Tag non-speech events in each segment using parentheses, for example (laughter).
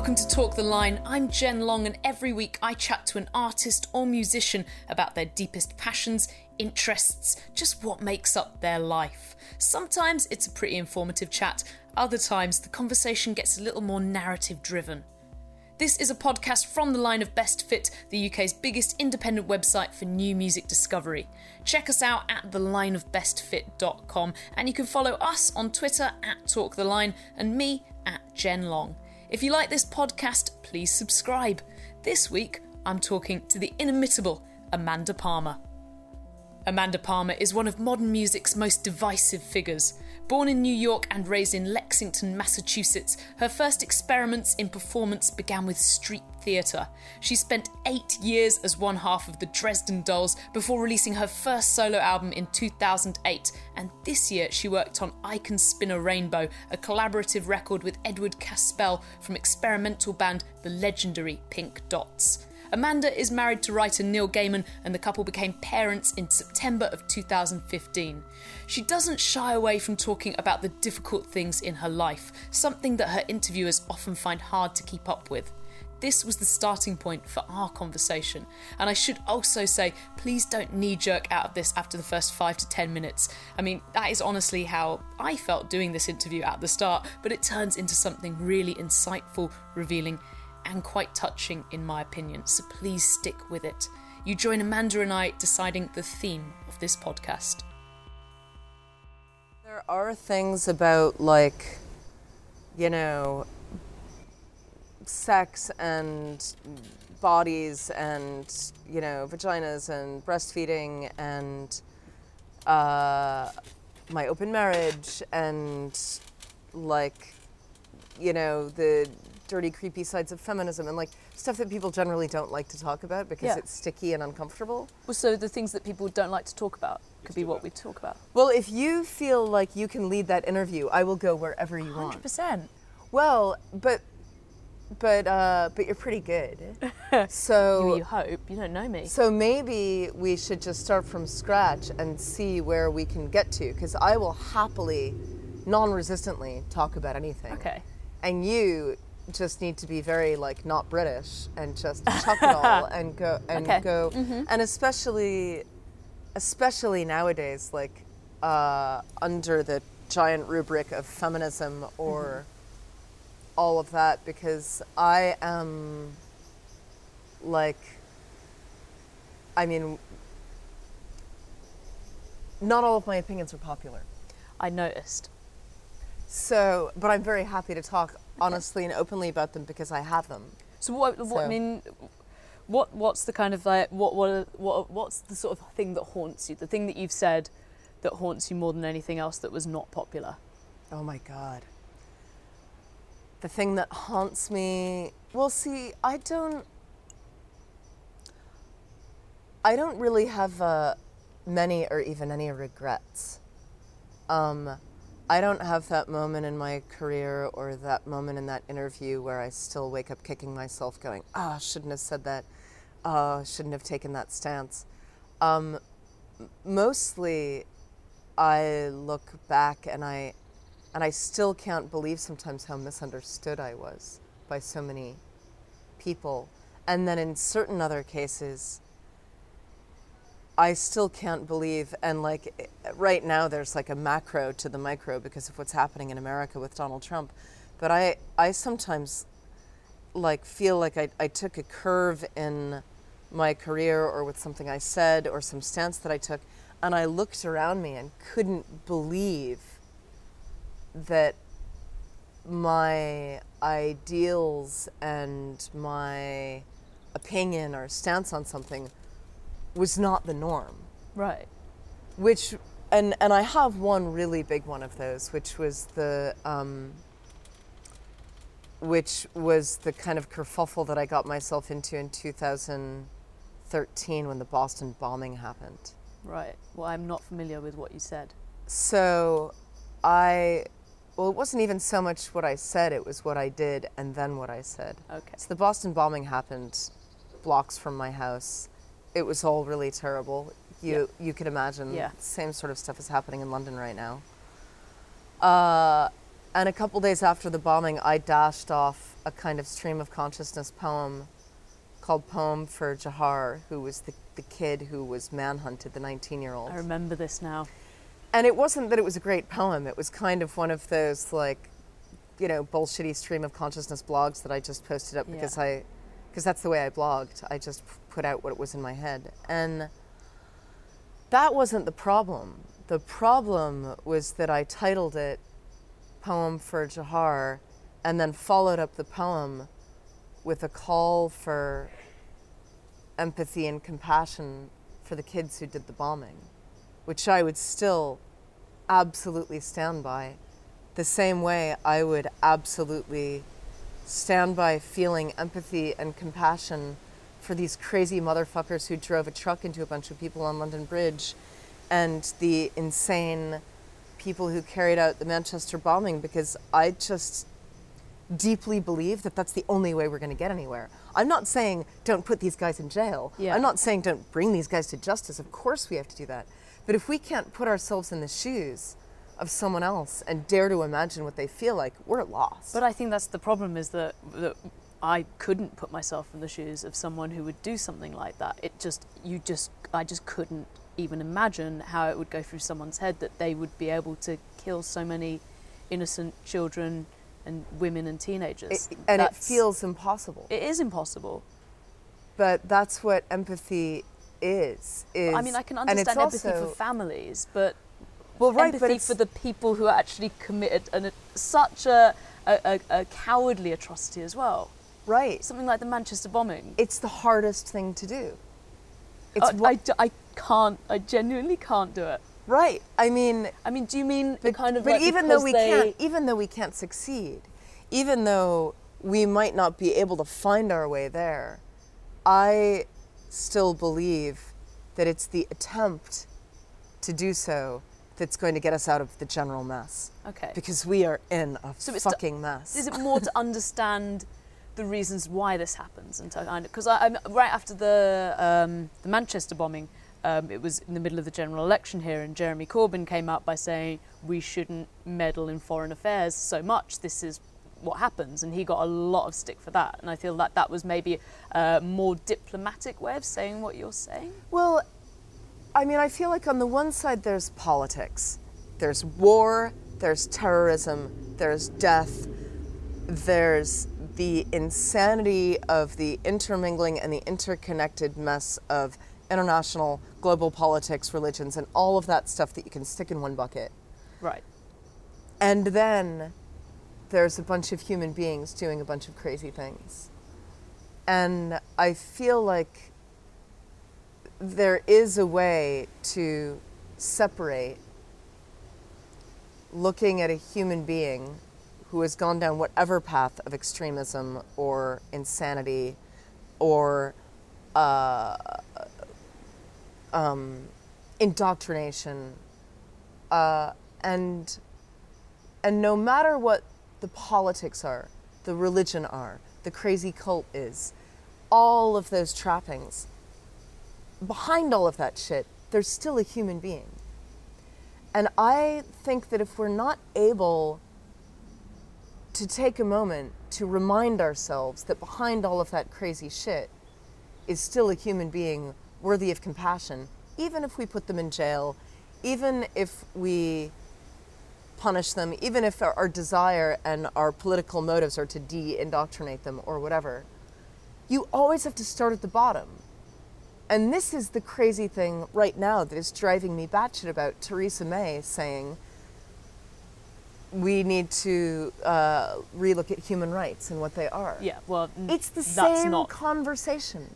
Welcome to Talk the Line. I'm Jen Long, and every week I chat to an artist or musician about their deepest passions, interests, just what makes up their life. Sometimes it's a pretty informative chat, other times the conversation gets a little more narrative driven. This is a podcast from the line of Best Fit, the UK's biggest independent website for new music discovery. Check us out at thelineofbestfit.com and you can follow us on Twitter at TalkTheLine and me at Jen Long. If you like this podcast, please subscribe. This week, I'm talking to the inimitable Amanda Palmer. Amanda Palmer is one of modern music's most divisive figures. Born in New York and raised in Lexington, Massachusetts, her first experiments in performance began with street theatre. She spent eight years as one half of the Dresden Dolls before releasing her first solo album in 2008, and this year she worked on I Can Spin a Rainbow, a collaborative record with Edward Ka-Spel from experimental band the legendary Pink Dots. Amanda is married to writer Neil Gaiman, and the couple became parents in September of 2015. She doesn't shy away from talking about the difficult things in her life, something that her interviewers often find hard to keep up with. This was the starting point for our conversation. And I should also say, please don't knee jerk out of this after the first five to ten minutes. I mean, that is honestly how I felt doing this interview at the start, but it turns into something really insightful, revealing, and quite touching, in my opinion. So please stick with it. You join Amanda and I deciding the theme of this podcast. There are things about, like, you know, sex and bodies and you know vaginas and breastfeeding and uh, my open marriage and like you know the dirty creepy sides of feminism and like stuff that people generally don't like to talk about because Yeah. it's sticky and uncomfortable Well, so the things that people don't like to talk about could be what we talk about. well if you feel like you can lead that interview i will go wherever you want Hundred percent. well but but uh but you're pretty good (laughs) so You hope you don't know me. So maybe we should just start from scratch and see where we can get to because I will happily, non resistantly talk about anything. Okay. And you just need to be very like not British and just (laughs) chuck it all and go and Okay. go and especially especially nowadays like uh, under the giant rubric of feminism or all of that because I am like I mean not all of my opinions are popular. I noticed. So, but I'm very happy to talk honestly and openly about them because I have them. So what? what I mean, what? What's the kind of like what? What? What? What's the sort of thing that haunts you? The thing that you've said that haunts you more than anything else that was not popular. Oh my God. The thing that haunts me. Well, see, I don't. I don't really have uh, many or even any regrets. Um, I don't have that moment in my career or that moment in that interview where I still wake up kicking myself, going, "Ah, I shouldn't have said that. Oh, shouldn't have taken that stance." Um, mostly, I look back and I and I still can't believe sometimes how misunderstood I was by so many people. And then in certain other cases, I still can't believe, and like right now, there's like a macro to the micro because of what's happening in America with Donald Trump. But I, I sometimes like feel like I, I took a curve in my career or with something I said or some stance that I took, and I looked around me and couldn't believe that my ideals and my opinion or stance on something was not the norm Right. which and and I have one really big one of those, which was the um, which was the kind of kerfuffle that I got myself into in 2013 when the Boston bombing happened. Right. Well, I'm not familiar with what you said. So I well, it wasn't even so much what I said; it was what I did and then what I said. Okay. So the Boston bombing happened blocks from my house. It was all really terrible. You you could imagine Yeah. same sort of stuff is happening in London right now. Uh, And a couple days after the bombing, I dashed off a kind of stream of consciousness poem called Poem for Jahar, who was the, the kid who was manhunted, the 19 year old. I remember this now. And it wasn't that it was a great poem, it was kind of one of those, like, you know, bullshitty stream of consciousness blogs that I just posted up because Yeah. I, because that's the way I blogged. I just put out what was in my head. And that wasn't the problem. The problem was that I titled it Poem for Jahar and then followed up the poem with a call for empathy and compassion for the kids who did the bombing, which I would still absolutely stand by. The same way I would absolutely stand by feeling empathy and compassion for these crazy motherfuckers who drove a truck into a bunch of people on London Bridge and the insane people who carried out the Manchester bombing because I just deeply believe that that's the only way we're going to get anywhere. I'm not saying don't put these guys in jail. Yeah. I'm not saying don't bring these guys to justice. Of course we have to do that. But if we can't put ourselves in the shoes of someone else and dare to imagine what they feel like, we're lost. But I think that's the problem is that, that I couldn't put myself in the shoes of someone who would do something like that. It just, you just, I just couldn't even imagine how it would go through someone's head that they would be able to kill so many innocent children and women and teenagers. It- and it feels impossible. It is impossible. but that's what empathy is. is I mean, I can understand empathy also- for families, but well, right, empathy but for the people who actually committed an, such a, a, a cowardly atrocity as well. Right. Something like the Manchester bombing. It's the hardest thing to do. It's I, what, I I can't, I genuinely can't do it. right. I mean, I mean, do you mean but, kind of but like even though we they, can't, even though we can't succeed, even though we might not be able to find our way there, I still believe that it's the attempt to do so that's going to get us out of the general mess. Okay. Because we are in a So the- fucking mess. Is it more to (laughs) understand the reasons why this happens kind because right after the um, the Manchester bombing. Um, it was in the middle of the general election here, and Jeremy Corbyn came out by saying we shouldn't meddle in foreign affairs so much. This is what happens, and he got a lot of stick for that. And I feel that that was maybe a more diplomatic way of saying what you're saying. Well, I mean, I feel like on the one side there's politics, there's war, there's terrorism, there's death, there's the insanity of the intermingling and the interconnected mess of international, global politics, religions, and all of that stuff that you can stick in one bucket. Right. And then there's a bunch of human beings doing a bunch of crazy things. And I feel like there is a way to separate looking at a human being who has gone down whatever path of extremism or insanity or uh, um, indoctrination uh, and and no matter what the politics are, the religion are, the crazy cult is, all of those trappings, behind all of that shit, there's still a human being. And I think that if we're not able to take a moment to remind ourselves that behind all of that crazy shit is still a human being worthy of compassion, even if we put them in jail, even if we punish them, even if our, desire and our political motives are to de indoctrinate them or whatever, you always have to start at the bottom. And this is the crazy thing right now that is driving me batshit about Theresa May saying we need to uh, relook at human rights and what they are. Yeah. Well, It's the same not conversation.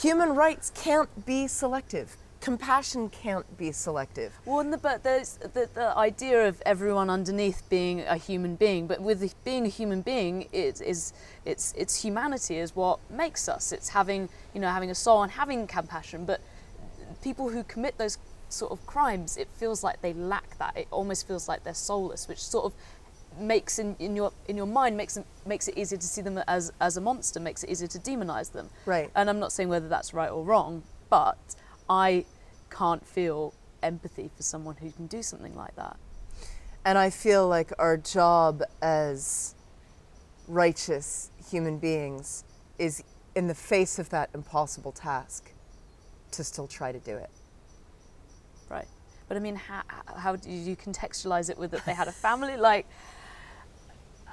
Human rights can't be selective. Compassion can't be selective. Well, the, but there's the, the idea of everyone underneath being a human being, but with being a human being, it is it's it's humanity is what makes us. It's having you know having a soul and having compassion. But people who commit those sort of crimes, it feels like they lack that. It almost feels like they're soulless, which sort of makes in, in your in your mind makes them, makes it easier to see them as as a monster, makes it easier to demonize them. Right. And I'm not saying whether that's right or wrong, but I can't feel empathy for someone who can do something like that. And I feel like our job as righteous human beings is in the face of that impossible task to still try to do it. But I mean, how, how do you contextualize it with that they had a family? Like,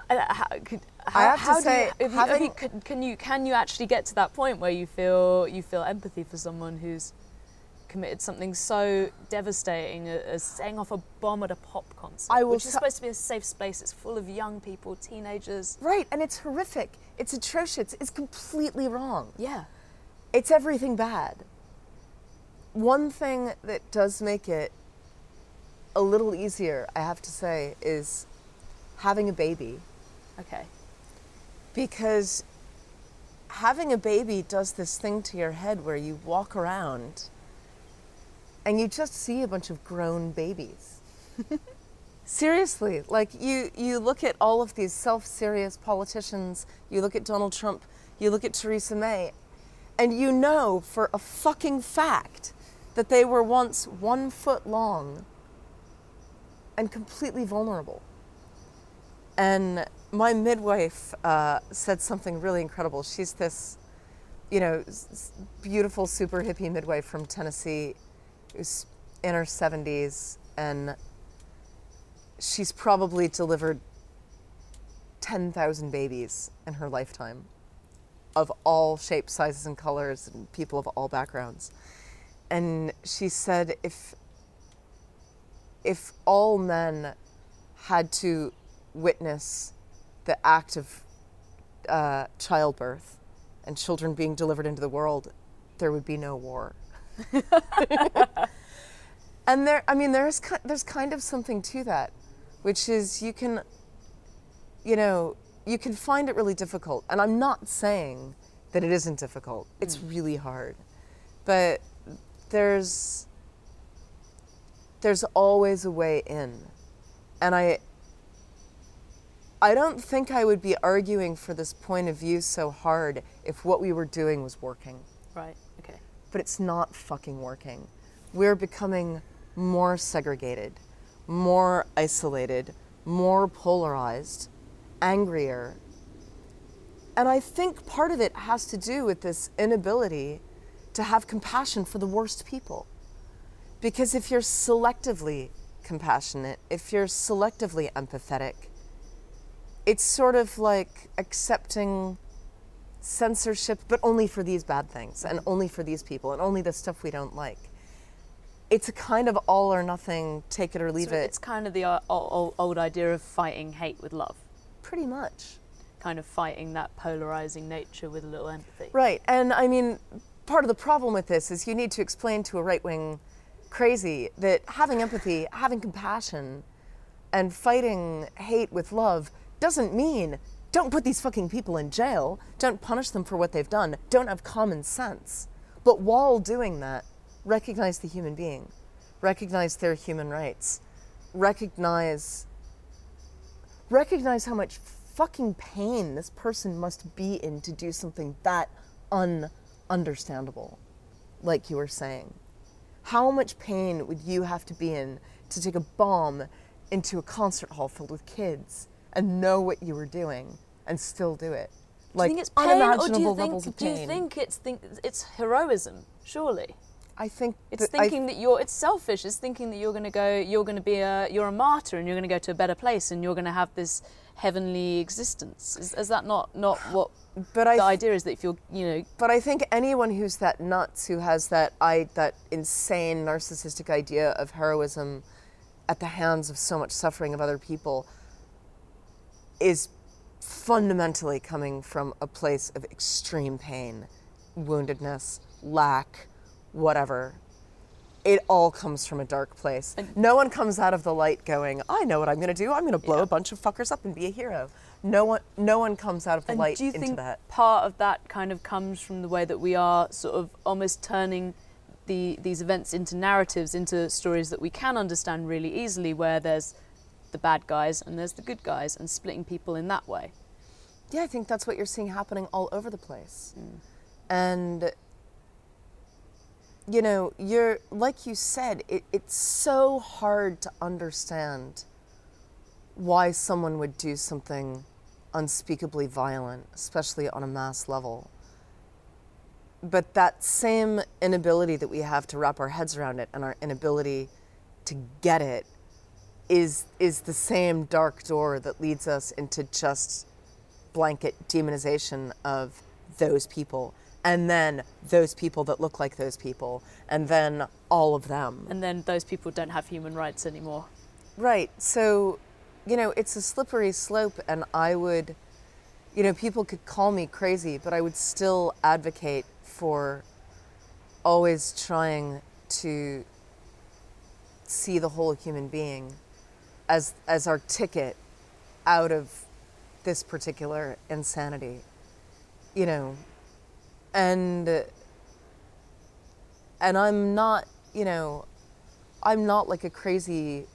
uh, how, could, how, have to say, you, have you- having- you, can, can you can you actually get to that point where you feel you feel empathy for someone who's committed something so devastating as setting off a bomb at a pop concert, I will which is t- supposed to be a safe space. It's full of young people, teenagers. Right, and it's horrific. It's atrocious. It's completely wrong. Yeah. It's everything bad. One thing that does make it a little easier, I have to say, is having a baby. Okay. Because having a baby does this thing to your head where you walk around and you just see a bunch of grown babies. (laughs) Seriously, like you, you look at all of these self serious politicians, you look at Donald Trump, you look at Theresa May, and you know for a fucking fact that they were once one foot long and completely vulnerable. And my midwife uh, said something really incredible. She's this, you know, beautiful, super hippie midwife from Tennessee who's in her 70s, and she's probably delivered 10,000 babies in her lifetime of all shapes, sizes, and colors, and people of all backgrounds. And she said if if all men had to witness the act of uh, childbirth and children being delivered into the world, there would be no war. (laughs) and there, I mean, there's there's kind of something to that, which is you can, you know, you can find it really difficult. And I'm not saying that it isn't difficult. It's really hard, but there's there's always a way in. And I I don't think I would be arguing for this point of view so hard if what we were doing was working. Right. Okay. But it's not fucking working. We're becoming more segregated, more isolated, more polarized, angrier. And I think part of it has to do with this inability to have compassion for the worst people. Because if you're selectively compassionate, if you're selectively empathetic, it's sort of like accepting censorship, but only for these bad things and only for these people and only the stuff we don't like. It's a kind of all or nothing, take it or leave So it. it's kind of the uh, old, old idea of fighting hate with love, pretty much. kind of fighting that polarizing nature with a little empathy. Right. And I mean, part of the problem with this is you need to explain to a right wing crazy that having empathy, having compassion, and fighting hate with love doesn't mean don't put these fucking people in jail, don't punish them for what they've done, don't have common sense. But while doing that, recognize the human being, recognize their human rights, recognize recognize how much fucking pain this person must be in to do something that ununderstandable, like you were saying. How much pain would you have to be in to take a bomb into a concert hall filled with kids and know what you were doing and still do it? do you think it's pain, or do you levels think do you think it's think it's heroism? Surely, I think it's that I- thinking that you're. It's selfish. It's thinking that you're going to go. You're going to be a. You're a martyr, and you're going to go to a better place, and you're going to have this heavenly existence. Is, is that not not what but I the idea is? That if you're, you know, But I think anyone who's that nuts, who has that I that insane narcissistic idea of heroism at the hands of so much suffering of other people, is fundamentally coming from a place of extreme pain, woundedness, lack, whatever. It all comes from a dark place. no one comes out of the light going, "I know what I'm going to do. I'm going to blow Yeah. a bunch of fuckers up and be a hero." No one, no one comes out of the And light do you into think that. part of that kind of comes from the way that we are sort of almost turning the these events into narratives, into stories that we can understand really easily, where there's the bad guys and there's the good guys, and splitting people in that way. Yeah, I think that's what you're seeing happening all over the place. Mm. And, you know, you're, like you said, it, it's so hard to understand why someone would do something unspeakably violent, especially on a mass level. But that same inability that we have to wrap our heads around it and our inability to get it is is the same dark door that leads us into just blanket demonization of those people and then those people that look like those people and then all of them And then those people don't have human rights anymore. Right. So, you know, it's a slippery slope, and I would, you know, people could call me crazy, but I would still advocate for always trying to see the whole human being as as our ticket out of this particular insanity. You know, and and I'm not, you know, I'm not like a crazy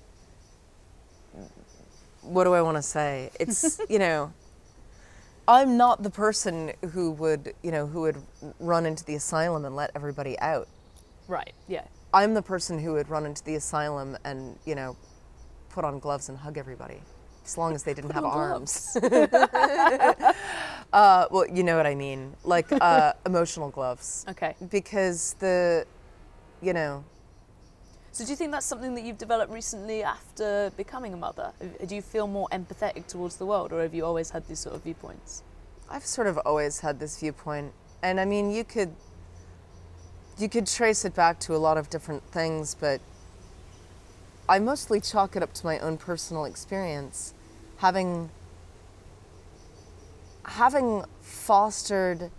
what do I want to say? It's, (laughs) you know, I'm not the person who would, you know, who would run into the asylum and let everybody out. Right. Yeah. I'm the person who would run into the asylum and, you know, put on gloves and hug everybody, as long as they didn't have arms. (laughs) uh, well, you know what I mean, like uh, (laughs) emotional gloves, Okay. because the, you know, So do you think that's something that you've developed recently after becoming a mother? Uh, Do you feel more empathetic towards the world, or have you always had these sort of viewpoints? I've sort of always had this viewpoint, and I mean, you could you could trace it back to a lot of different things, but I mostly chalk it up to my own personal experience, having having fostered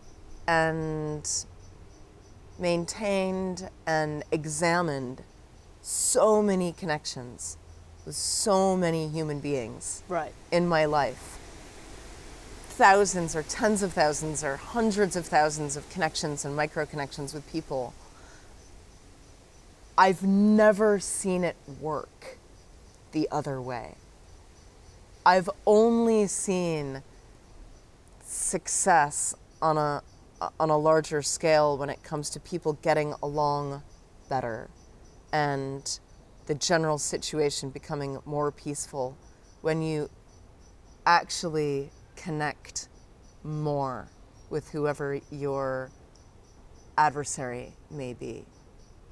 and maintained and examined so many connections with so many human beings Right. in my life. Thousands or tens of thousands or hundreds of thousands of connections and micro connections with people. I've never seen it work the other way. I've only seen success on a on a larger scale when it comes to people getting along better and the general situation becoming more peaceful when you actually connect more with whoever your adversary may be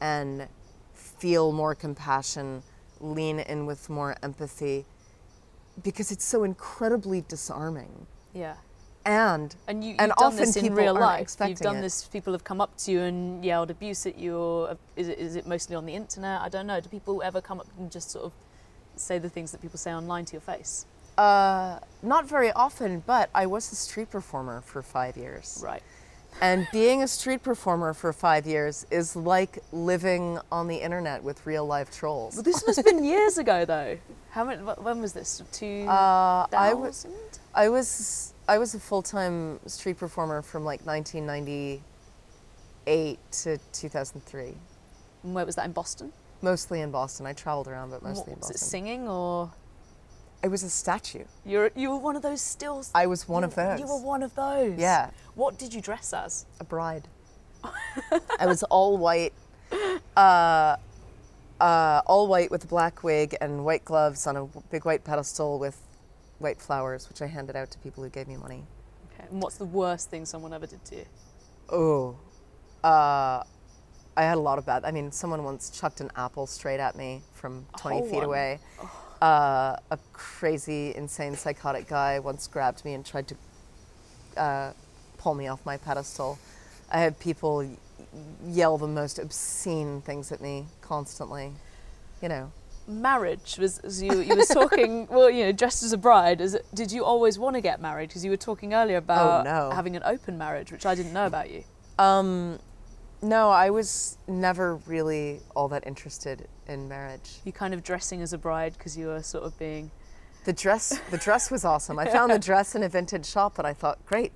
and feel more compassion, lean in with more empathy because it's so incredibly disarming. Yeah. And And you, you've and done often this in people real life. You've done it. this. People have come up to you and yelled abuse at you, or is it, is it mostly on the internet? I don't know. Do people ever come up and just sort of say the things that people say online to your face? Uh, not very often, but I was a street performer for five years. Right. And being a street performer for five years is like living on the internet with real life trolls. Well, this must have been years ago, though. (laughs) How many? When was this? Two Uh, I was. I was I was a full time street performer from like 1998 to 2003, And Where was that in Boston? mostly in Boston. I traveled around, but mostly in Boston. was it singing or I was a statue. you're you were one of those stills. I was one you- of those. You were one of those. Yeah. What did you dress as? a bride. (laughs) I was all white, uh, uh, all white with a black wig and white gloves on a big white pedestal with white flowers, which I handed out to people who gave me money. Okay. And what's the worst thing someone ever did to you? Oh, uh, I had a lot of bad. I mean, someone once chucked an apple straight at me from 20 feet one? away. Uh, a crazy, insane, psychotic guy once grabbed me and tried to uh, pull me off my pedestal. I had people yell the most obscene things at me constantly. You know, Marriage was as you you were talking. (laughs) well, you know, dressed as a bride. Is did you always want to get married? Because you were talking earlier about no. having an open marriage, which I didn't know about you. um, no, I was never really all that interested in marriage. You kind of dressing as a bride because you were sort of being. The dress, the dress was awesome. I (laughs) found the dress in a vintage shop, and I thought, great,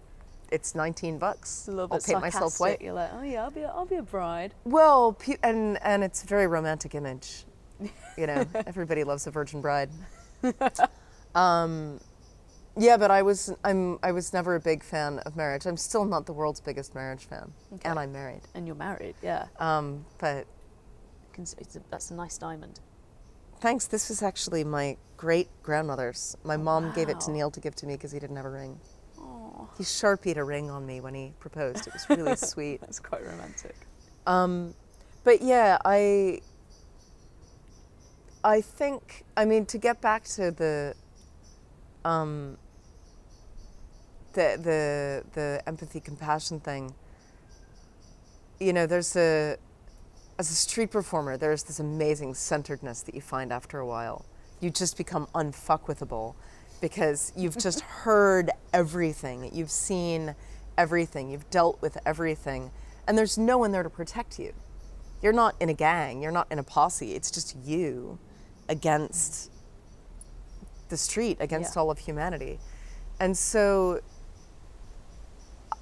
it's 19 bucks. I'll paint myself sarcastic. white. You're like, oh yeah, I'll be, a, I'll be a bride. Well, and and it's a very romantic image. You know, (laughs) everybody loves a virgin bride. Um, yeah, but I was I'm I was never a big fan of marriage. I'm still not the world's biggest marriage fan, and I'm married. And you're married, yeah. Um, but That's a nice diamond. thanks. This was actually my great grandmother's. My mom gave it to. Neil to give to me because he didn't have a ring. Oh, He sharpied a ring on me when he proposed. It was really (laughs) sweet. that's quite romantic. Um, but yeah, I I think I mean to get back to the um, the the the empathy compassion thing. You know, there's a as a street performer, there's this amazing centeredness that you find after a while. You just become unfuckwithable because you've just (laughs) heard everything, you've seen everything, you've dealt with everything, and there's no one there to protect you. You're not in a gang, you're not in a posse, it's just you against the street, against Yeah. all of humanity. And so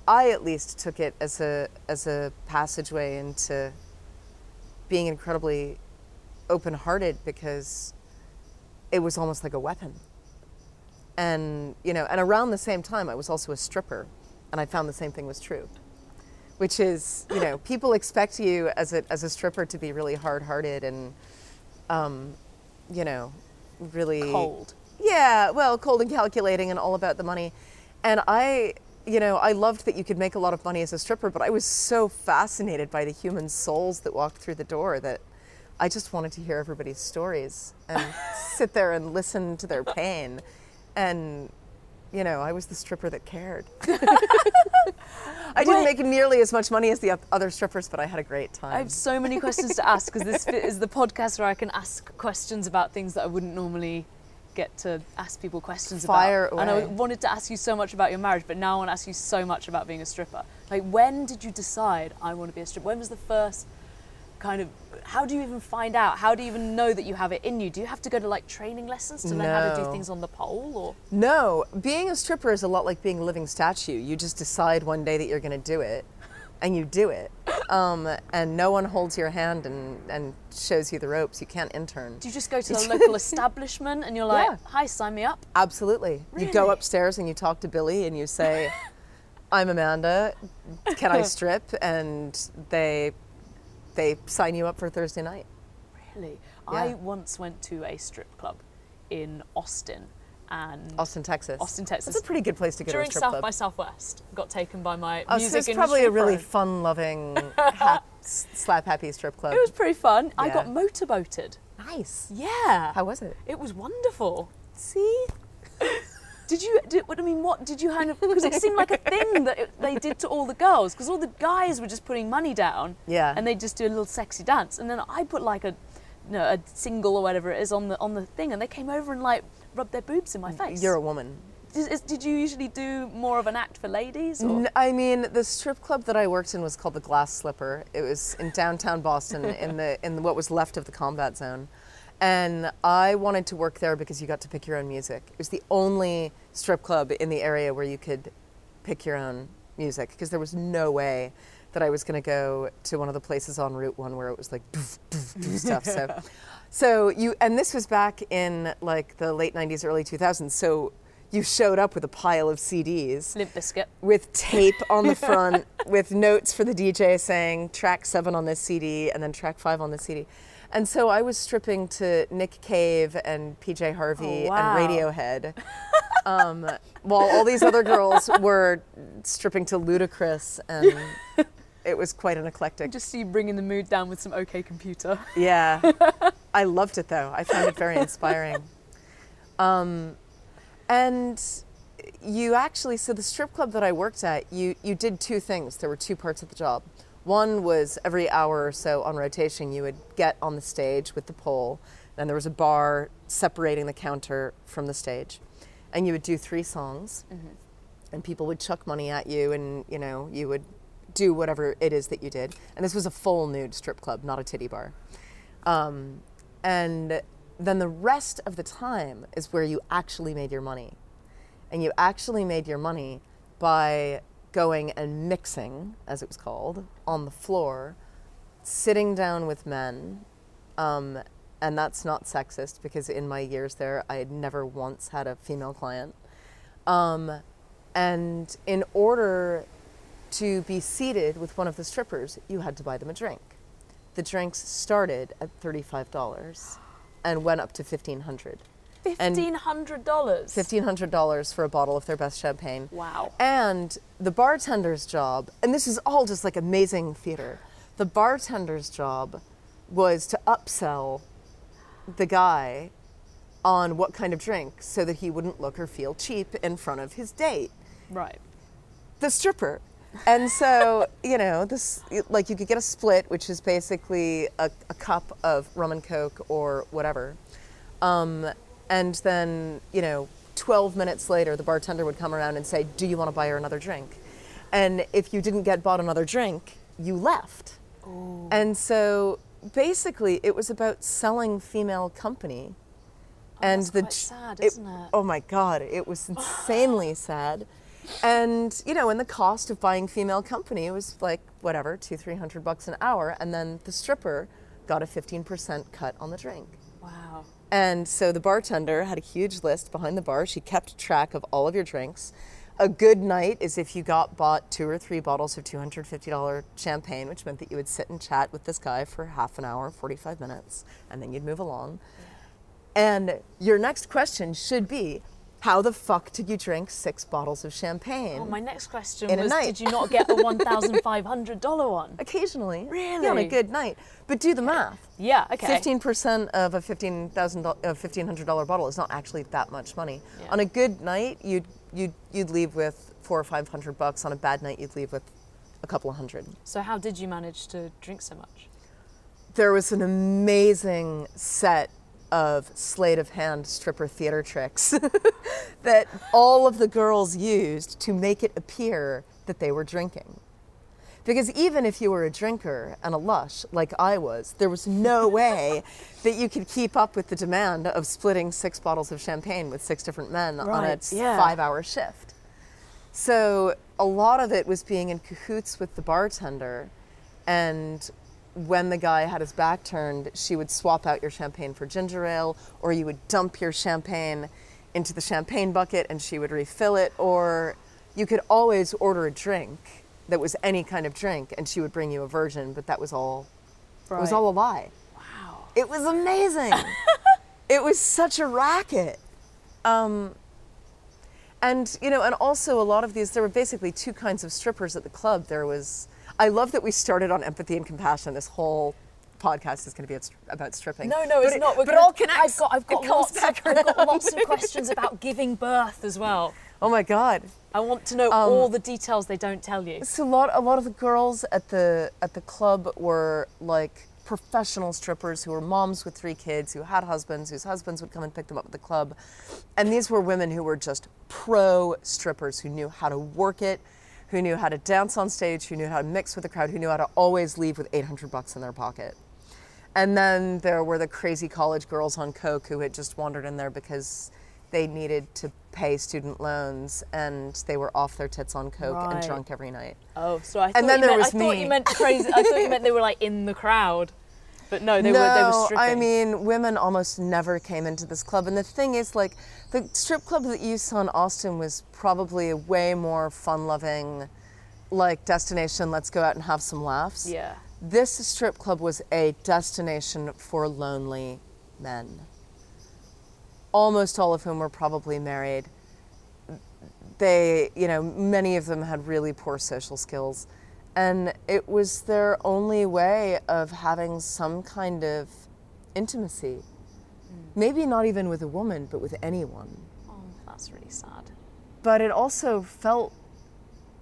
I at least took it as a as a passageway into being incredibly open-hearted because it was almost like a weapon. And you know, and around the same time I was also a stripper and I found the same thing was true. Which is, you know, people expect you as a as a stripper to be really hard-hearted and um, you know, really Cold. yeah, well, cold and calculating and all about the money. And I, you know, I loved that you could make a lot of money as a stripper, but I was so fascinated by the human souls that walked through the door that I just wanted to hear everybody's stories and (laughs) sit there and listen to their pain. And, you know, I was the stripper that cared. (laughs) I didn't make nearly as much money as the other strippers, but I had a great time. I have so many questions to ask because this is the podcast where I can ask questions about things that I wouldn't normally get to ask people questions Fire about. And I wanted to ask you so much about your marriage, but now I want to ask you so much about being a stripper. Like, when did you decide I want to be a stripper? When was the first kind of? How do you even find out? How do you even know that you have it in you? Do you have to go to like training lessons to learn how to do things on the pole, or No, being a stripper is a lot like being a living statue. You just decide one day that you're going to do it, and you do it. (laughs) Um, and no one holds your hand and, and shows you the ropes. You can't intern. do you just go to the (laughs) local establishment and you're like, Yeah. "Hi, sign me up"? Absolutely. You go upstairs and you talk to Billy and you say, (laughs) "I'm Amanda. Can I strip?" And they they sign you up for Thursday night. Really? Yeah. I once went to a strip club in Austin and Austin, Texas. Austin, Texas. It's a pretty good place to go during to a strip South club. by Southwest. Got taken by my Oh, so music it's probably a really fun-loving, (laughs) hap, slap happy strip club. It was pretty fun. I Yeah. got motorboated. nice. Yeah. How was it? It was wonderful. See? (laughs) Did you? Did, what I mean, what did you kind of? Because it seemed like a thing that it, they did to all the girls. Because all the guys were just putting money down. Yeah. And they just do a little sexy dance, and then I put like a, you know, a single or whatever it is on the on the thing, and they came over and like rubbed their boobs in my mm, face. You're a woman. Did, is- did you usually do more of an act for ladies? Or? I mean, the strip club that I worked in was called the Glass Slipper. It was in downtown Boston, in the in what was left of the combat zone, and I wanted to work there because you got to pick your own music. It was the only strip club in the area where you could pick your own music because there was no way that I was going to go to one of the places on Route One where it was like doof, doof, doof (laughs) stuff. So, so you and this was back in like the late '90s, early 2000s. So you showed up with a pile of CDs Limp Bizkit. with tape on the (laughs) front with notes for the DJ saying track seven on this CD and then track five on this CD. And so I was stripping to Nick Cave and PJ Harvey Oh, wow. and Radiohead, um, while all these other girls (laughs) were stripping to Ludacris, and it was quite an eclectic. Just see you bringing the mood down with some OK Computer. Yeah, (laughs) I loved it though. I found it very inspiring. Um, and you actually, so the strip club that I worked at, you you did two things. There were two parts of the job. One was every hour or so on rotation, you would get on the stage with the pole. and there was a bar separating the counter from the stage, and you would do three songs, and people would chuck money at you, and you know you would do whatever it is that you did. And this was a full nude strip club, not a titty bar. Um, and then the rest of the time is where you actually made your money. And you actually made your money by going and mixing, as it was called, on the floor, sitting down with men. Um, and that's not sexist because in my years there, I had never once had a female client. Um, and in order to be seated with one of the strippers, you had to buy them a drink. The drinks started at $35. and went up to 1500 Fifteen hundred dollars. $1,500 for a bottle of their best champagne. Wow. And the bartender's job, and this is all just like amazing theater, the bartender's job was to upsell the guy on what kind of drink so that he wouldn't look or feel cheap in front of his date, Right. the stripper. And so, (laughs) you know, this like you could get a split, which is basically a, a cup of rum and coke or whatever. Um, and then, you know, 12 minutes later, the bartender would come around and say, Do you want to buy her another drink? And if you didn't get bought another drink, you left. And so basically, it was about selling female company. Oh, and that's the quite sad, isn't it? Oh my God, it was insanely (gasps) sad. And you know, and the cost of buying female company was like whatever, two, three hundred bucks an hour, and then the stripper got a fifteen percent cut on the drink. Wow. And so the bartender had a huge list behind the bar. She kept track of all of your drinks. A good night is if you got bought two or three bottles of $250 champagne, which meant that you would sit and chat with this guy for half an hour, 45 minutes, and then you'd move along. And your next question should be how the fuck did you drink six bottles of champagne? Oh, my next question In a was: night. Did you not get the one thousand five hundred dollar (laughs) one? Occasionally. Really? On a good night. But do the math. Yeah. Okay. Fifteen percent of a fifteen thousand uh, fifteen hundred dollar bottle is not actually that much money. Yeah. On a good night, you'd you'd you'd leave with four or five hundred bucks. On a bad night, you'd leave with a couple of hundred. So how did you manage to drink so much? There was an amazing set of sleight of hand stripper theater tricks (laughs) that all of the girls used to make it appear that they were drinking. Because even if you were a drinker and a lush like I was, there was no (laughs) way that you could keep up with the demand of splitting six bottles of champagne with six different men on a yeah. five hour shift. So a lot of it was being in cahoots with the bartender. And when the guy had his back turned, she would swap out your champagne for ginger ale, or you would dump your champagne into the champagne bucket and she would refill it, or you could always order a drink that was any kind of drink and she would bring you a version, but that was all it was all a lie. Wow. It was amazing. (laughs) it was such a racket. Um, and you know, and also a lot of these. There were basically two kinds of strippers at the club. There was. I love that we started on empathy and compassion. This whole podcast is going to be about stripping. No, no, But it's it- not. We're but gonna- all connects. I've got, I've got lots. Of, I've got lots of questions about giving birth as well. Oh my God. I want to know Um, all the details they don't tell you. So a lot, a lot of the girls at the at the club were like professional strippers who were moms with three kids, who had husbands, whose husbands would come and pick them up at the club, and these were women who were just pro strippers who knew how to work it, who knew how to dance on stage, who knew how to mix with the crowd, who knew how to always leave with 800 bucks in their pocket. And then there were the crazy college girls on coke who had just wandered in there because they needed to pay student loans and they were off their tits on coke and drunk every night. Oh, so I thought, then you, there meant, was I thought me. you meant crazy. I thought you meant they were like in the crowd, but no, they no, were they were stripping. I mean, women almost never came into this club. And the thing is, like, the strip club that you saw in Austin was probably a way more fun loving, like, destination. Let's go out and have some laughs. yeah. This strip club was a destination for lonely men. Almost all of whom were probably married. They, you know, many of them had really poor social skills. And it was their only way of having some kind of intimacy. Hmm. Maybe not even with a woman, but with anyone. Oh, that's really sad. But it also felt,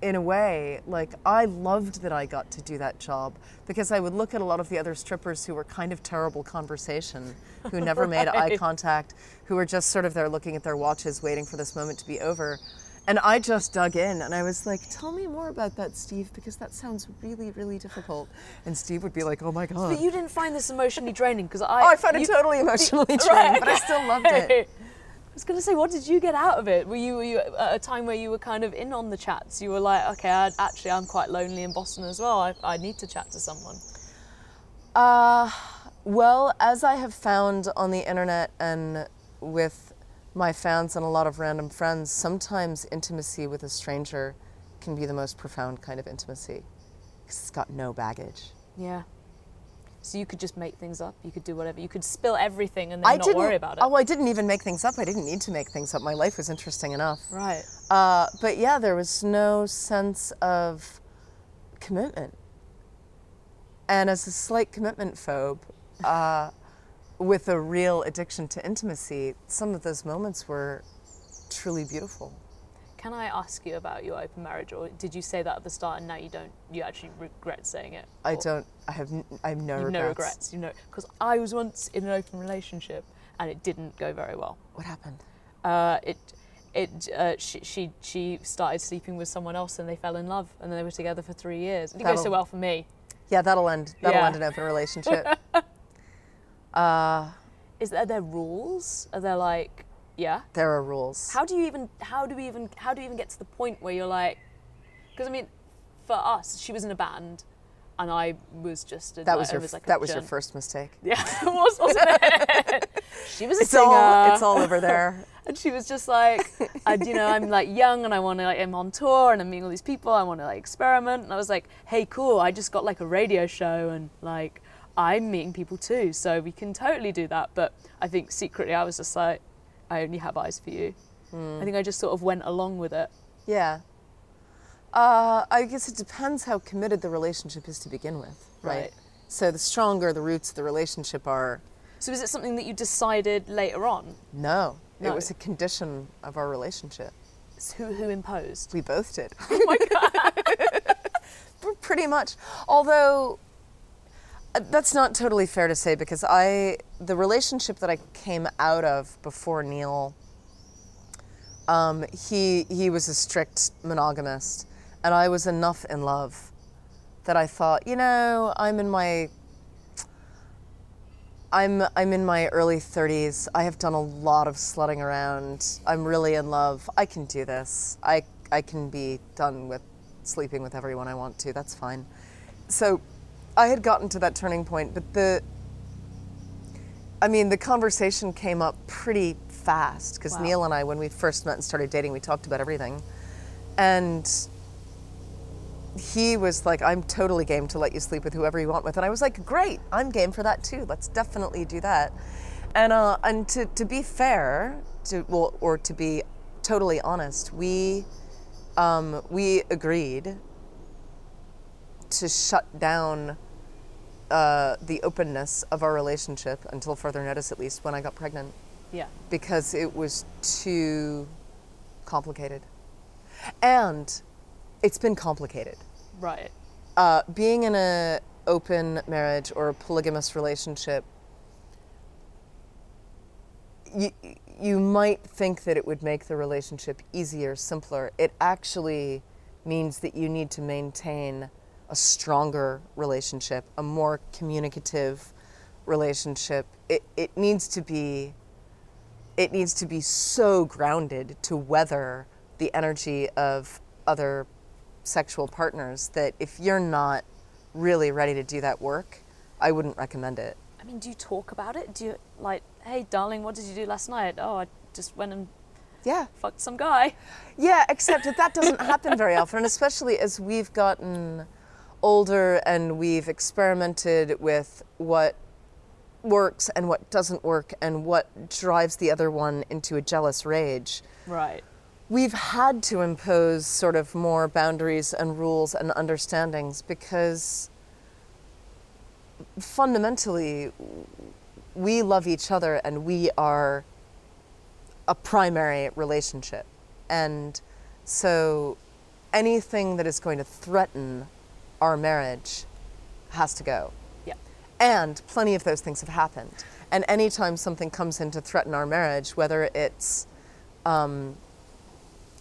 in a way, like I loved that I got to do that job because I would look at a lot of the other strippers who were kind of terrible conversation, (laughs) who never made eye contact, who were just sort of there looking at their watches, waiting for this moment to be over. And I just dug in and I was like, tell me more about that, Steve, because that sounds really, really difficult. And Steve would be like, oh my God. But you didn't find this emotionally draining because I. oh, I found it totally (laughs) emotionally Right, (laughs) draining, but I still loved it. (laughs) I was going to say, what did you get out of it? Were you, were you at a time where you were kind of in on the chats? You were like, okay, i actually, I'm quite lonely in Boston as well. I, I need to chat to someone. Uh, well, as I have found on the internet and with my fans and a lot of random friends, sometimes intimacy with a stranger can be the most profound kind of intimacy because it's got no baggage. Yeah. So you could just make things up. You could do whatever. You could spill everything and then I not didn't worry about it. Oh, I didn't even make things up. I didn't need to make things up. My life was interesting enough. right. Uh, but yeah, there was no sense of commitment. And as a slight commitment phobe, uh, with a real addiction to intimacy, some of those moments were truly beautiful. Can I ask you about your open marriage, or did you say that at the start and now you don't? You actually regret saying it? I Or- don't. I have. I have no regrets. no regrets. You know, because I was once in an open relationship and it didn't go very well. What happened? Uh, it, it, uh, she, she, she started sleeping with someone else and they fell in love and then they were together for three years. It didn't go so well for me. Yeah, that'll end. That'll Yeah. end an open relationship. (laughs) uh, Is there, are there rules? Are there like, yeah? there are rules. How do you even? How do we even? How do you even get to the point where you're like? Because I mean, for us, she was in a band, and I was just. A, that was I your. was like that was your first mistake. (laughs) Yeah, it was, wasn't it? (laughs) she was a It's singer. all. It's all over there. (laughs) And she was just like, I, you know, I'm like young and I want to, like, I'm on tour and I'm meeting all these people. I want to like experiment. And I was like, hey, cool. I just got like a radio show and like I'm meeting people too, so we can totally do that. But I think secretly I was just like, I only have eyes for you. I think I just sort of went along with it. Yeah. Uh, I guess it depends how committed the relationship is to begin with, right? Right. So the stronger the roots of the relationship are, So is it something that you decided later on? no, No. it was a condition of our relationship. S- Who who imposed? We both did. Oh my god. (laughs) Pretty much. Although that's not totally fair to say because I the relationship that I came out of before Neil um, he he was a strict monogamist and I was enough in love that I thought, you know, I'm in my I'm I'm in my early 30s. I have done a lot of slutting around. I'm really in love. I can do this. I I can be done with sleeping with everyone I want to. That's fine. So I had gotten to that turning point, but the I mean, the conversation came up pretty fast because Wow. Neil and I, when we first met and started dating, we talked about everything. And he was like, I'm totally game to let you sleep with whoever you want with. And I was like, great, I'm game for that too. Let's definitely do that. And, uh, and to, to be fair, to, well, or to be totally honest, we, um, we agreed to shut down uh, the openness of our relationship until further notice, at least when I got pregnant, Yeah. because it was too complicated. And it's been complicated. Right. Uh, being in a open marriage or a polygamous relationship, you, you might think that it would make the relationship easier, simpler. It actually means that you need to maintain a stronger relationship, a more communicative relationship. It, it needs to be it needs to be so grounded to weather the energy of other sexual partners that if you're not really ready to do that work, I wouldn't recommend it. I mean, do you talk about it? Do you like, hey, darling, what did you do last night? Oh, I just went and Yeah. fucked some guy. Yeah, except that that doesn't happen very often, and especially as we've gotten older and we've experimented with what works and what doesn't work and what drives the other one into a jealous rage. Right. We've had to impose sort of more boundaries and rules and understandings because fundamentally we love each other and we are a primary relationship. And so anything that is going to threaten our marriage has to go. Yeah. And plenty of those things have happened. And anytime something comes in to threaten our marriage, whether it's, um,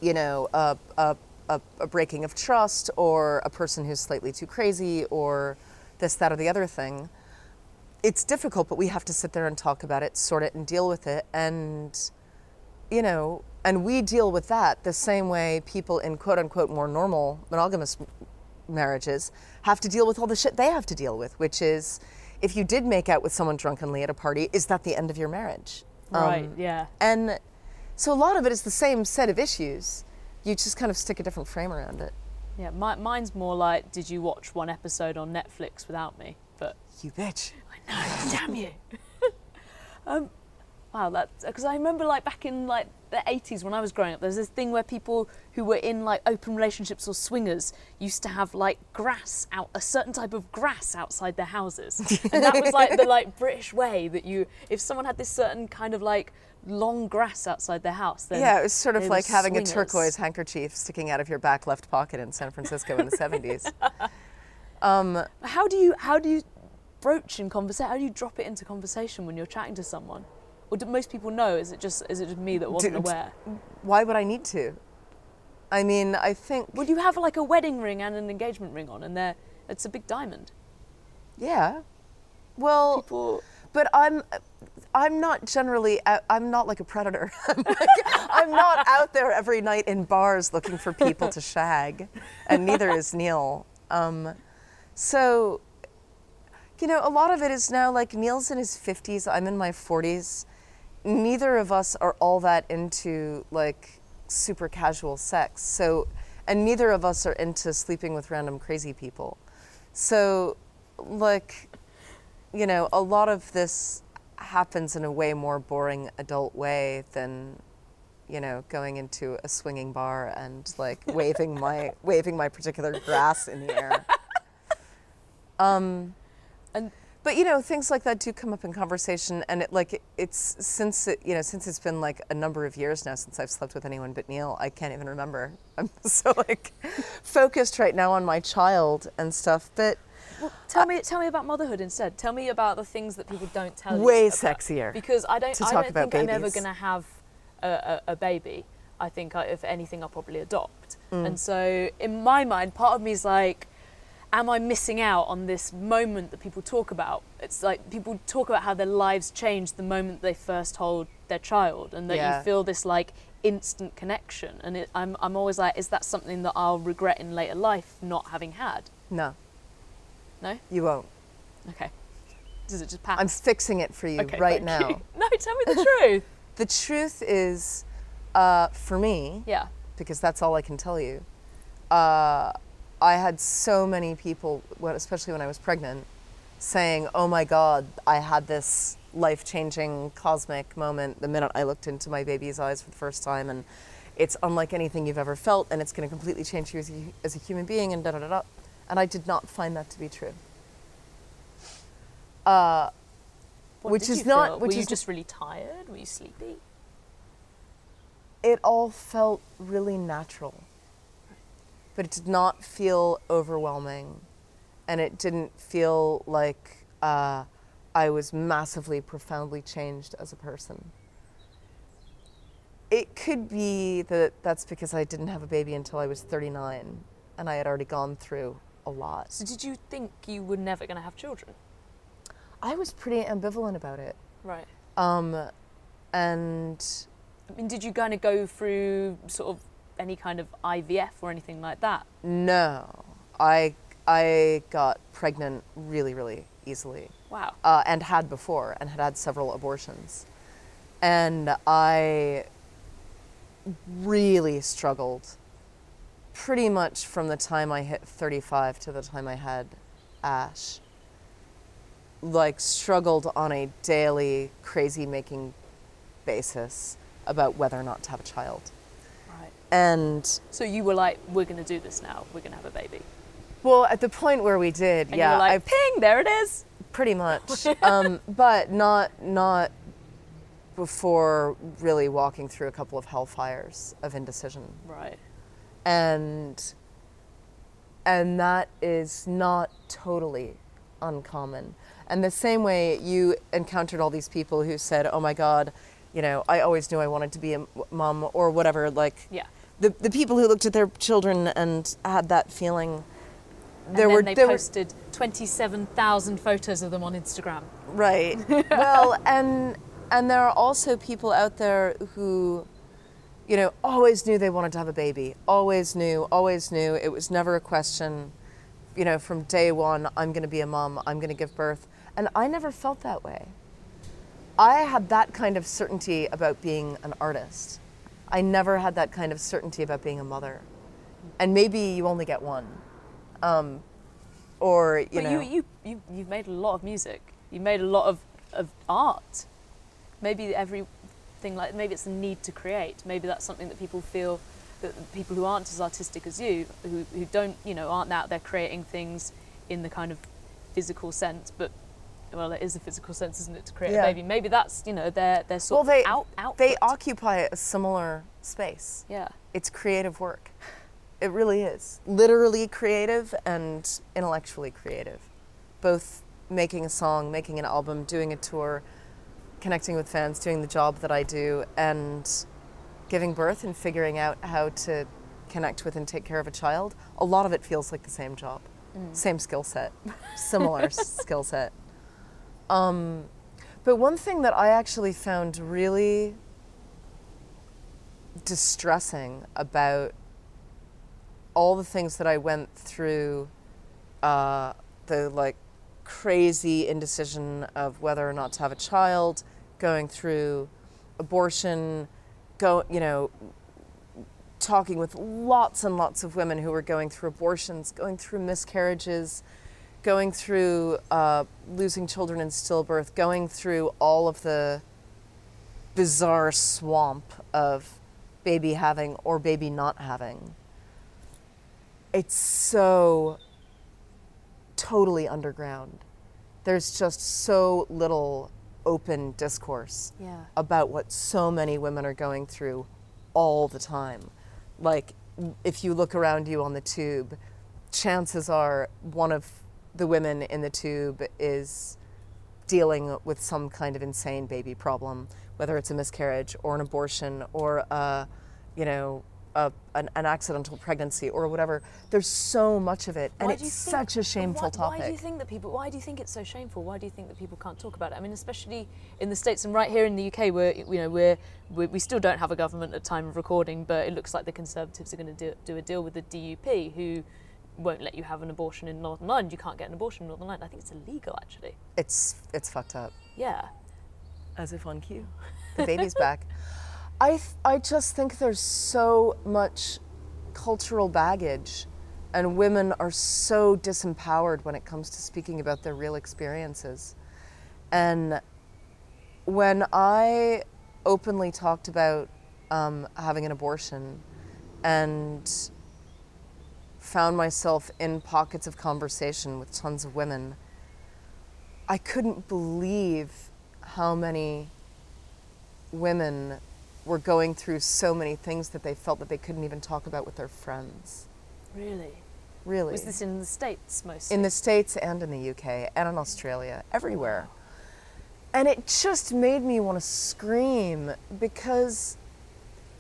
you know, a, a, a, a breaking of trust or a person who's slightly too crazy or this, that, or the other thing, it's difficult, but we have to sit there and talk about it, sort it, and deal with it. And, you know, and we deal with that the same way people in quote unquote more normal monogamous marriages have to deal with all the shit they have to deal with, which is if you did make out with someone drunkenly at a party, is that the end of your marriage? Right. Um, yeah. and so a lot of it is the same set of issues. You just kind of stick a different frame around it. Yeah. My, mine's more like, did you watch one episode on Netflix without me? but You bitch. I know, (laughs) damn you. (laughs) um, wow, that because I remember like back in like the 80s when I was growing up, there's this thing where people who were in like open relationships or swingers used to have like grass out a certain type of grass outside their houses, (laughs) and that was like the like British way that you if someone had this certain kind of like long grass outside their house, then Yeah, it was sort of like having swingers. a turquoise handkerchief sticking out of your back left pocket in San Francisco in the 70s. (laughs) Um, How do you how do you broach in conversation? How do you drop it into conversation when you're chatting to someone? Or do most people know? Is it just is it just me that wasn't Do- aware? why would I need to? I mean, I think, Would you have like a wedding ring and an engagement ring on, and there it's a big diamond? yeah. Well, People, but I'm I'm not generally I'm not like a predator. (laughs) I'm, like, I'm not out there every night in bars looking for people to shag, and neither is Neil. Um, so, you know, a lot of it is now like Neil's in his 50s, I'm in my 40s. Neither of us are all that into like super casual sex. So, and neither of us are into sleeping with random crazy people. So, like, you know, a lot of this happens in a way more boring adult way than, you know, going into a swinging bar and like (laughs) waving my waving my particular grass in the air. (laughs) Um, and but you know, things like that do come up in conversation, and it like it's since it you know since it's been like a number of years now since I've slept with anyone but Neil, I can't even remember. I'm (laughs) so like focused right now on my child and stuff, but well, tell me tell me about motherhood instead. Tell me about the things that people don't tell you. way sexier. Because I don't I don't think I'm ever going to have a, a, a baby. I think I, if anything, I'll probably adopt. Mm. And so in my mind, part of me is like. Am I missing out on this moment that people talk about? It's like people talk about how their lives change the moment they first hold their child, and that Yeah. you feel this like instant connection. And it, I'm, I'm always like, is that something that I'll regret in later life not having had? No, No? you won't. Okay. Does it just pass? I'm fixing it for you okay, right now. you. (laughs) No, tell me the truth. (laughs) The truth is, uh, for me, Yeah. because that's all I can tell you. Uh, I had so many people, especially when I was pregnant, saying, "Oh my God, I had this life-changing cosmic moment the minute I looked into my baby's eyes for the first time, and it's unlike anything you've ever felt, and it's going to completely change you as a, as a human being." And da da da da. And I did not find that to be true. Uh, Which is not- feel? which Were you is- just really tired? Were you sleepy? it all felt really natural. But it did not feel overwhelming. And it didn't feel like uh, I was massively, profoundly changed as a person. It could be that that's because I didn't have a baby until I was 39 and I had already gone through a lot. So did you think you were never going to have children? I was pretty ambivalent about it. Right. Um, and I mean, did you kind of go through sort of any kind of IVF or anything like that? no, I, I got pregnant really, really easily. Wow. uh, and had before and had had several abortions. And I really struggled pretty much from the time I hit 35 to the time I had Ash. Like, struggled on a daily, crazy making basis about whether or not to have a child. Right. And So you were like, we're going to do this now. We're going to have a baby. well, at the point where we did, And yeah, you were like, I ping, there it is. pretty (laughs) much um, but not not before really walking through a couple of hellfires of indecision Right. and and that is not totally uncommon and the same way you encountered all these people who said oh my god you know i always knew i wanted to be a mom or whatever like Yeah. the, the people who looked at their children and had that feeling And there were they there were posted 27,000 photos of them on Instagram. Right. (laughs) well, and and there are also people out there who, you know, always knew they wanted to have a baby. Always knew. Always knew. It was never a question. You know, from day one, I'm going to be a mom. I'm going to give birth. And I never felt that way. I had that kind of certainty about being an artist. I never had that kind of certainty about being a mother. And maybe you only get one. Um, or you but know you, you, you, you've made a lot of music. You made a lot of, of art. Maybe everything like maybe it's the need to create. Maybe that's something that people feel that people who aren't as artistic as you, who, who don't you know aren't out there creating things in the kind of physical sense, but well, it is a physical sense, isn't it, to create Yeah. a baby? Maybe that's you know their their well sort they of out output. they occupy a similar space. yeah. It's creative work. It really is. Literally creative and intellectually creative. Both making a song, making an album, doing a tour, connecting with fans, doing the job that I do, and giving birth and figuring out how to connect with and take care of a child. A lot of it feels like the same job, mm. same skill set, similar (laughs) skill set. Um, but one thing that I actually found really distressing about all the things that I went through, uh, the like crazy indecision of whether or not to have a child, going through abortion, go you know, talking with lots and lots of women who were going through abortions, going through miscarriages, going through uh, losing children in stillbirth, going through all of the bizarre swamp of baby having or baby not having. It's so totally underground. There's just so little open discourse Yeah. about what so many women are going through all the time. Like, if you look around you on the tube, chances are one of the women in the tube is dealing with some kind of insane baby problem, whether it's a miscarriage or an abortion or a, you know, a, an, an accidental pregnancy or whatever. There's so much of it, and it's think- such a shameful why, topic. Why do you think that people? Why do you think it's so shameful? Why do you think that people can't talk about it? I mean, especially in the states and right here in the UK, where you know we're, we we still don't have a government at time of recording, but it looks like the Conservatives are going to do, do a deal with the DUP, who won't let you have an abortion in Northern Ireland. You can't get an abortion in Northern Ireland. I think it's illegal, actually. It's it's fucked up. Yeah. As if on cue. The baby's (laughs) back. I, th- I just think there's so much cultural baggage, and women are so disempowered when it comes to speaking about their real experiences. And when I openly talked about um, having an abortion and found myself in pockets of conversation with tons of women, I couldn't believe how many women were going through so many things that they felt that they couldn't even talk about with their friends. Really. Really. Was this in the states mostly? in the States and in the UK and in Australia, everywhere. And it just made me want to scream because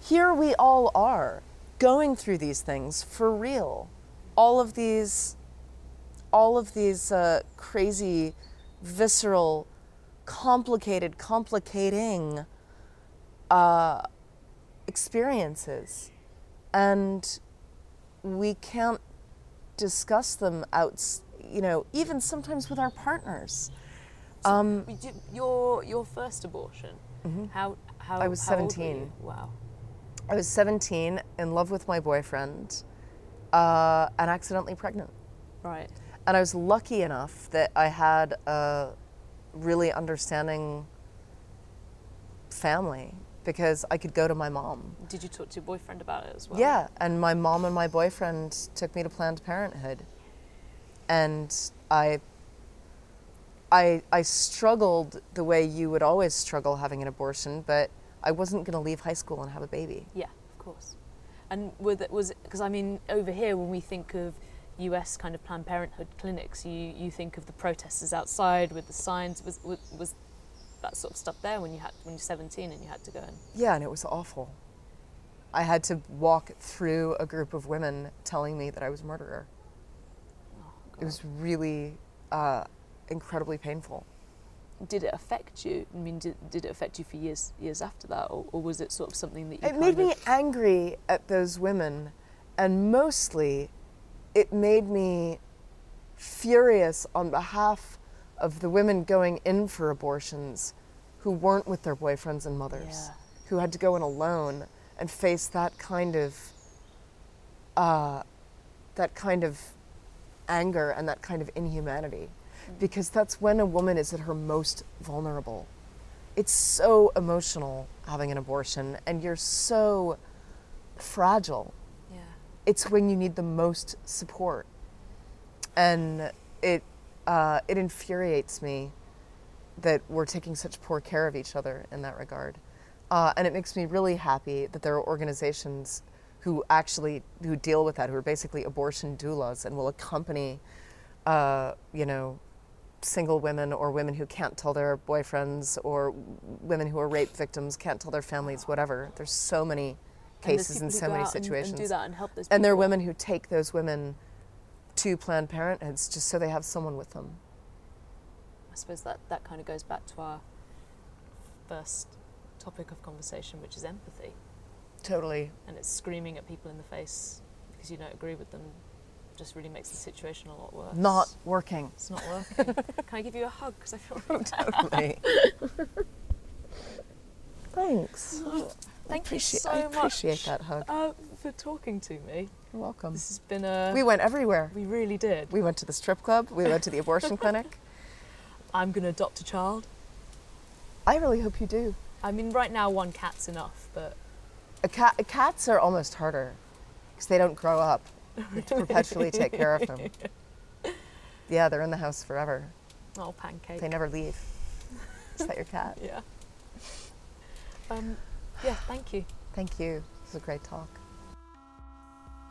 here we all are going through these things for real. All of these, all of these uh, crazy, visceral, complicated, complicating uh, experiences. And we can't discuss them out, you know, even sometimes with our partners. Um, You your your first abortion. How how Mm-hmm. I was how old were 17. you? Wow. I was 17, in love with my boyfriend, uh, and accidentally pregnant. Right. And I was lucky enough that I had a really understanding family because I could go to my mom. Did you talk to your boyfriend about it as well? Yeah, and my mom and my boyfriend took me to Planned Parenthood. And I I I struggled the way you would always struggle having an abortion, but I wasn't going to leave high school and have a baby. Yeah, of course. And with was because I mean over here when we think of U.S. kind of Planned Parenthood clinics, you you think of the protesters outside with the signs. Was was, was that sort of stuff there when you had when you're 17 and you had to go in? Yeah, and it was awful. I had to walk through a group of women telling me that I was a murderer. It was really uh, incredibly painful. Did it affect you? I mean, did, did it affect you for years years after that, or, or was it sort of something that you? It made me angry at those women, and mostly it made me furious on behalf of the women going in for abortions who weren't with their boyfriends and mothers, Yeah. who had to go in alone and face that kind of uh, that kind of anger and that kind of inhumanity because that's when a woman is at her most vulnerable. It's so emotional having an abortion, and you're so fragile. Yeah. It's when you need the most support, and it uh, it infuriates me that we're taking such poor care of each other in that regard, uh, and it makes me really happy that there are organizations who actually who deal with that, who are basically abortion doulas and will accompany, uh, you know, single women or women who can't tell their boyfriends or women who are rape victims can't tell their families whatever. There's so many cases in people who so many out and- situations And, do that and help those and there are women who take those women to planned parenthoods just so they have someone with them. I suppose that, that kind of goes back to our first topic of conversation, which is empathy. totally. And it's screaming at people in the face because you don't agree with them just really makes the situation a lot worse. not working It's not working. (laughs) Can I give you a hug? Because I feel really (laughs) totally thanks Thank you appreciate, so I much appreciate that hug uh, for talking to me. you're welcome This has been a. we went everywhere we really did. we went to the strip club we went to the abortion (laughs) clinic I'm going to adopt a child. i really hope you do I mean, right now one cat's enough, but cat, cats are almost harder because they don't grow up. You (laughs) have to perpetually take care of them. (laughs) Yeah, they're in the house forever. oh, pancake. They never leave. Is that your cat? (laughs) Yeah. Um, yeah. Thank you. Thank you. This was a great talk.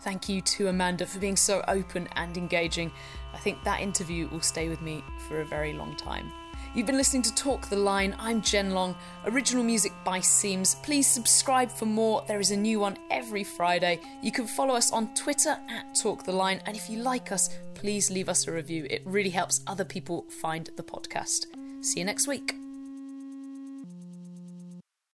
Thank you to Amanda for being so open and engaging. I think that interview will stay with me for a very long time. You've been listening to Talk the Line. I'm Jen Long. Original music by Seams. Please subscribe for more. There is a new one every Friday. You can follow us on Twitter at Talk the Line. And if you like us, please leave us a review. It really helps other people find the podcast. See you next week.